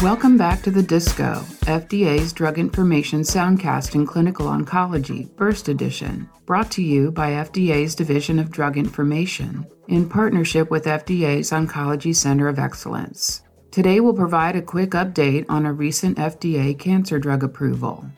Welcome back to the Disco, FDA's Drug Information Soundcast in Clinical Oncology, Burst Edition, brought to you by FDA's Division of Drug Information in partnership with FDA's Oncology Center of Excellence. Today we'll provide a quick update on a recent FDA cancer drug approval.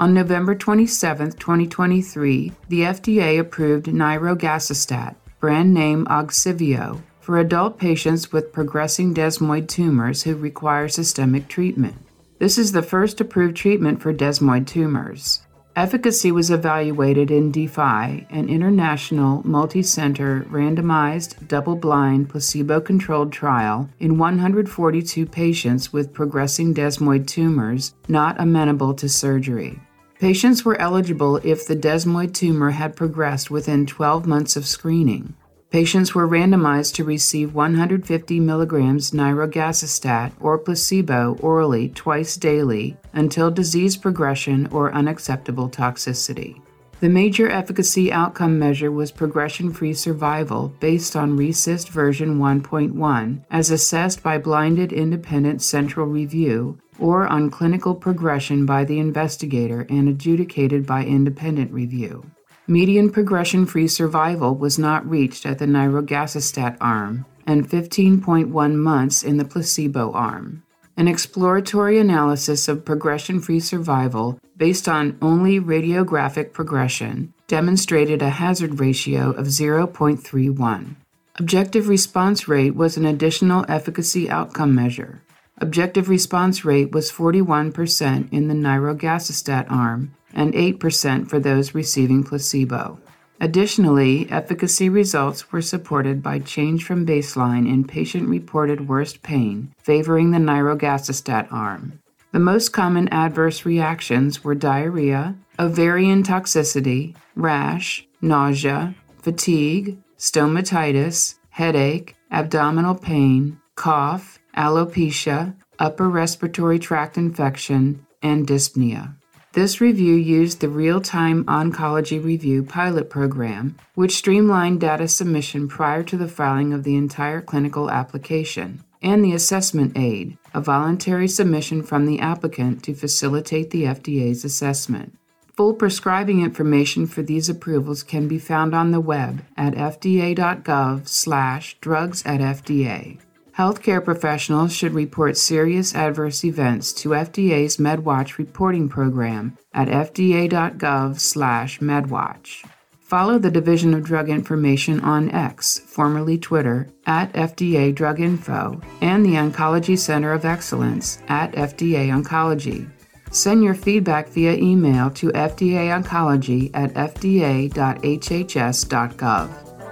On November 27, 2023, the FDA approved nirogacestat, brand name Ogsiveo, for adult patients with progressing desmoid tumors who require systemic treatment. This is the first approved treatment for desmoid tumors. Efficacy was evaluated in DeFi, an international, multi-center, randomized, double-blind, placebo-controlled trial in 142 patients with progressing desmoid tumors not amenable to surgery. Patients were eligible if the desmoid tumor had progressed within 12 months of screening. Patients were randomized to receive 150 milligrams nirogacestat or placebo orally twice daily until disease progression or unacceptable toxicity. The major efficacy outcome measure was progression free survival based on RECIST version 1.1 as assessed by blinded independent central review or on clinical progression by the investigator and adjudicated by independent review. Median progression free survival was not reached at the nirogacestat arm and 15.1 months in the placebo arm. An exploratory analysis of progression free survival based on only radiographic progression demonstrated a hazard ratio of 0.31. Objective response rate was an additional efficacy outcome measure. Objective response rate was 41% in the nirogacestat arm and 8% for those receiving placebo. Additionally, efficacy results were supported by change from baseline in patient reported worst pain, favoring the nirogacestat arm. The most common adverse reactions were diarrhea, ovarian toxicity, rash, nausea, fatigue, stomatitis, headache, abdominal pain, cough, alopecia, upper respiratory tract infection, and dyspnea. This review used the Real Time Oncology Review pilot program, which streamlined data submission prior to the filing of the entire clinical application, and the assessment aid, a voluntary submission from the applicant to facilitate the FDA's assessment. Full prescribing information for these approvals can be found on the web at fda.gov/drugs at FDA. Healthcare professionals should report serious adverse events to FDA's MedWatch reporting program at fda.gov/medwatch. Follow the Division of Drug Information on X, formerly Twitter, at FDA Drug Info, and the Oncology Center of Excellence at FDA Oncology. Send your feedback via email to fdaoncology at fda.hhs.gov.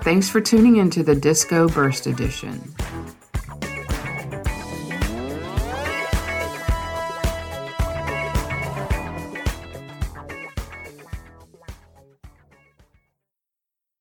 Thanks for tuning into the Disco Burst Edition.